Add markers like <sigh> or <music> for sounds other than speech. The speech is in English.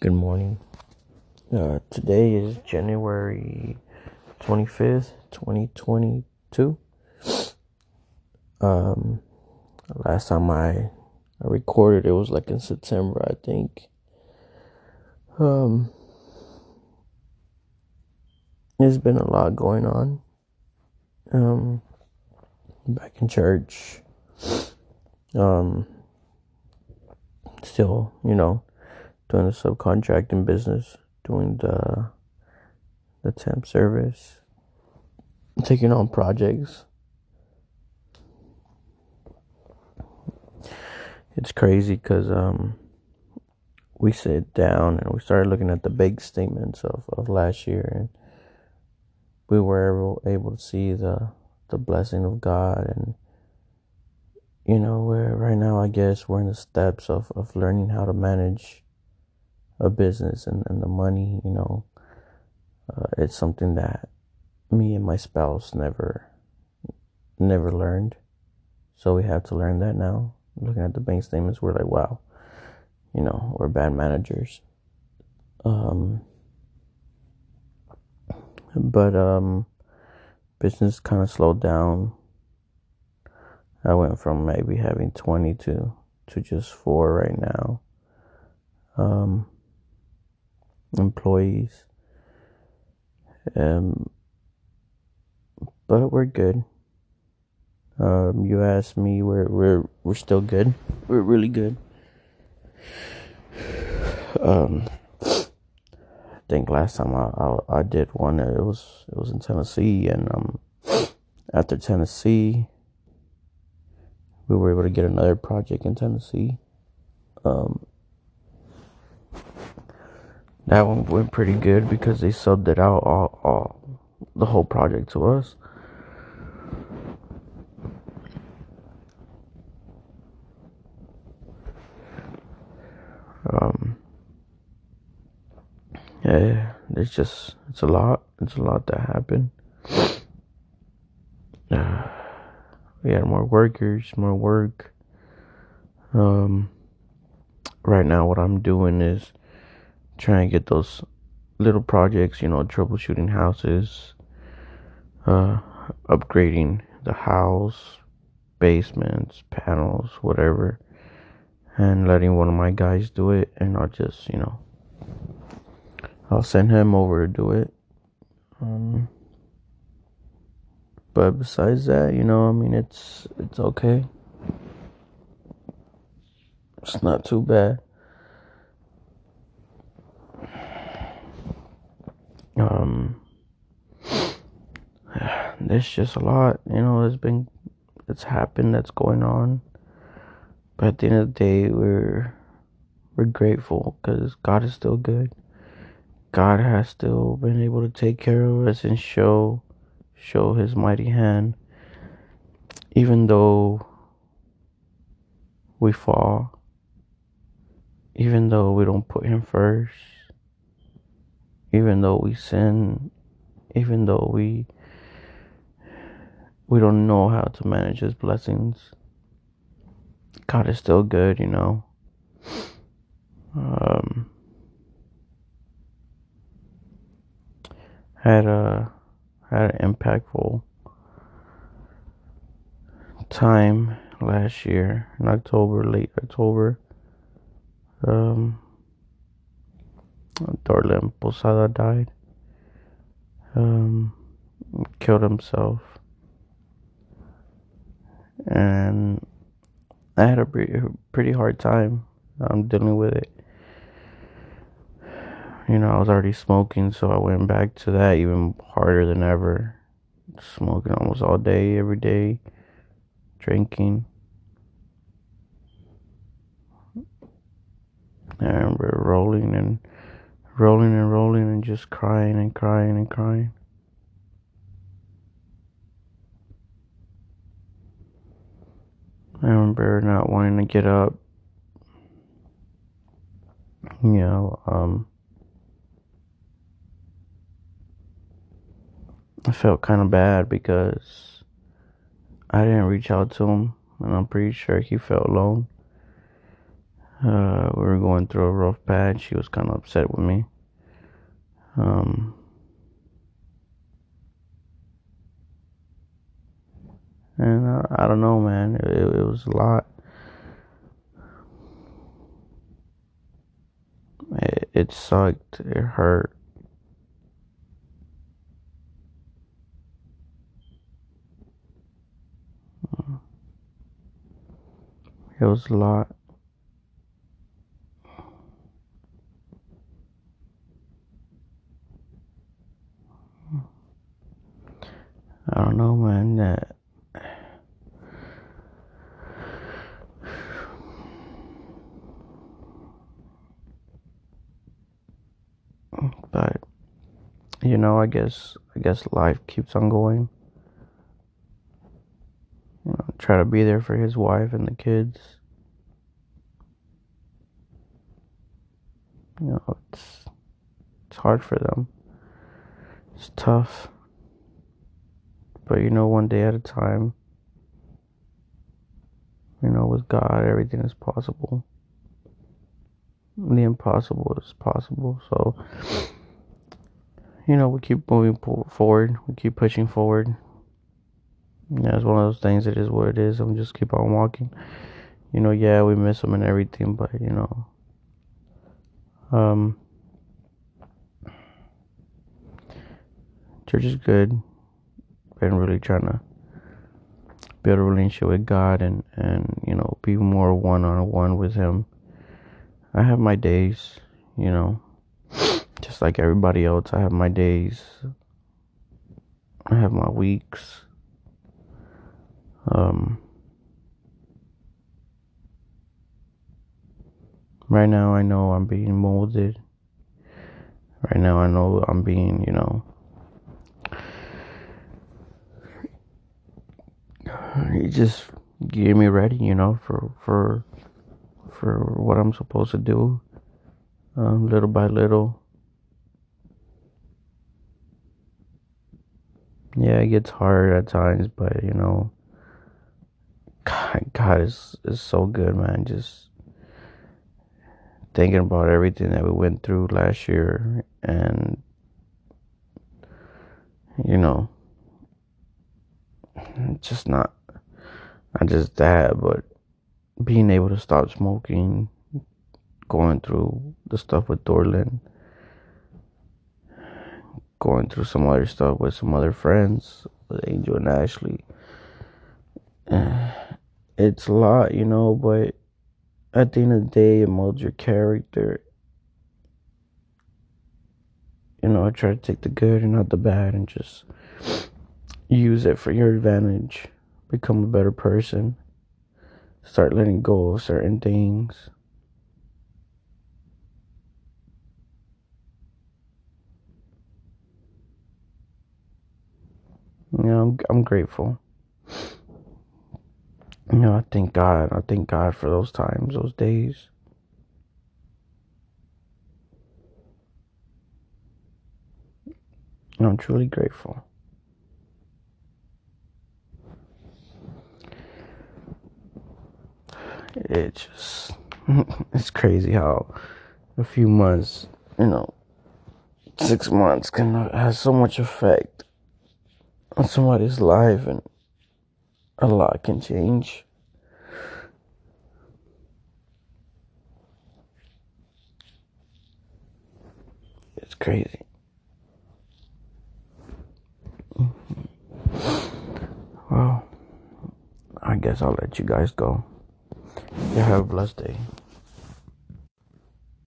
Good morning. Uh, today is January 25th, 2022. Um, last time I, I recorded, it was like in September, I think. Um, there's been a lot going on. Um, back in church. Um, still, you know, doing the subcontracting business, doing the the temp service, taking on projects. It's crazy because um, we sit down and we started looking at the big statements of, of last year, and we were able, able to see the the blessing of God and you know, where right now I guess we're in the steps of, of learning how to manage a business and, and the money, you know. Uh, it's something that me and my spouse never never learned. So we have to learn that now. Looking at the bank statements, we're like, wow, you know, we're bad managers. Um, but um, business kind of slowed down I went from maybe having 20 to, to just four right now. Um, employees. Um, but we're good. Um, you asked me, we're we're we're still good. We're really good. Um, I think last time I, I, I did one, it was it was in Tennessee, and um, after Tennessee, we were able to get another project in Tennessee. Um, that one went pretty good because they subbed it out all, all the whole project to us. Um, yeah, it's just it's a lot. It's a lot that happened. Uh, <sighs> we had more workers, more work. Um, right now, what I'm doing is trying to get those little projects, you know, troubleshooting houses, uh, upgrading the house, basements, panels, whatever, and letting one of my guys do it, and I'll just, you know, I'll send him over to do it. Um, but besides that, you know, I mean, it's it's okay. It's not too bad. Um, <sighs> there's just a lot, you know. There's been, it's happened. That's going on. But at the end of the day, we're we're grateful because God is still good. God has still been able to take care of us and show show his mighty hand. Even though we fall, even though we don't put him first, even though we sin, even though we we don't know how to manage his blessings, God is still good, you know. Um, had a had an impactful time last year in October, late October. Um, Dorlan Posada died. Um, killed himself. And I had a pretty, pretty hard time um, dealing with it you know, I was already smoking, so I went back to that even harder than ever. Smoking almost all day, every day, drinking. I remember rolling and rolling and rolling and just crying and crying and crying. I remember not wanting to get up. You know, um, I felt kind of bad because I didn't reach out to him, and I'm pretty sure he felt alone. Uh, we were going through a rough patch. He was kind of upset with me. Um, and uh, I don't know, man. It, it was a lot. It, it sucked. It hurt. It was a lot. I don't know, man. That but you know, I guess I guess life keeps on going. You know, try to be there for his wife and the kids. You know, it's it's hard for them. It's tough. But you know, one day at a time. You know, with God, everything is possible. The impossible is possible. So, you know, we keep moving forward. We keep pushing forward. Yeah, it's one of those things. It is what it is. I'm just keep on walking. You know, yeah, we miss them and everything, but you know, um, church is good. Been really trying to build a relationship with God and and you know be more one on one with Him. I have my days, you know, <sniffs> just like everybody else. I have my days. I have my weeks. Um, right now, I know I'm being molded. Right now, I know I'm being, you know, he just get me ready, you know, for for for what I'm supposed to do, um, little by little. Yeah, it gets hard at times, but you know, God, God is is so good, man. Just thinking about everything that we went through last year, and you know, just not not just that, but being able to stop smoking, going through the stuff with Dorland, going through some other stuff with some other friends, with Angel and Ashley. <sighs> It's a lot, you know, but at the end of the day, it molds your character. You know, I try to take the good and not the bad and just use it for your advantage, become a better person start letting go of certain things. You know, I'm, I'm grateful. You know, I thank God. I thank God for those times, those days. And I'm truly grateful. It just <laughs> it's crazy how a few months, you know, six months can have so much effect on somebody's life and a lot can change. It's crazy. Mm-hmm. Well, I guess I'll let you guys go. Have a blessed day.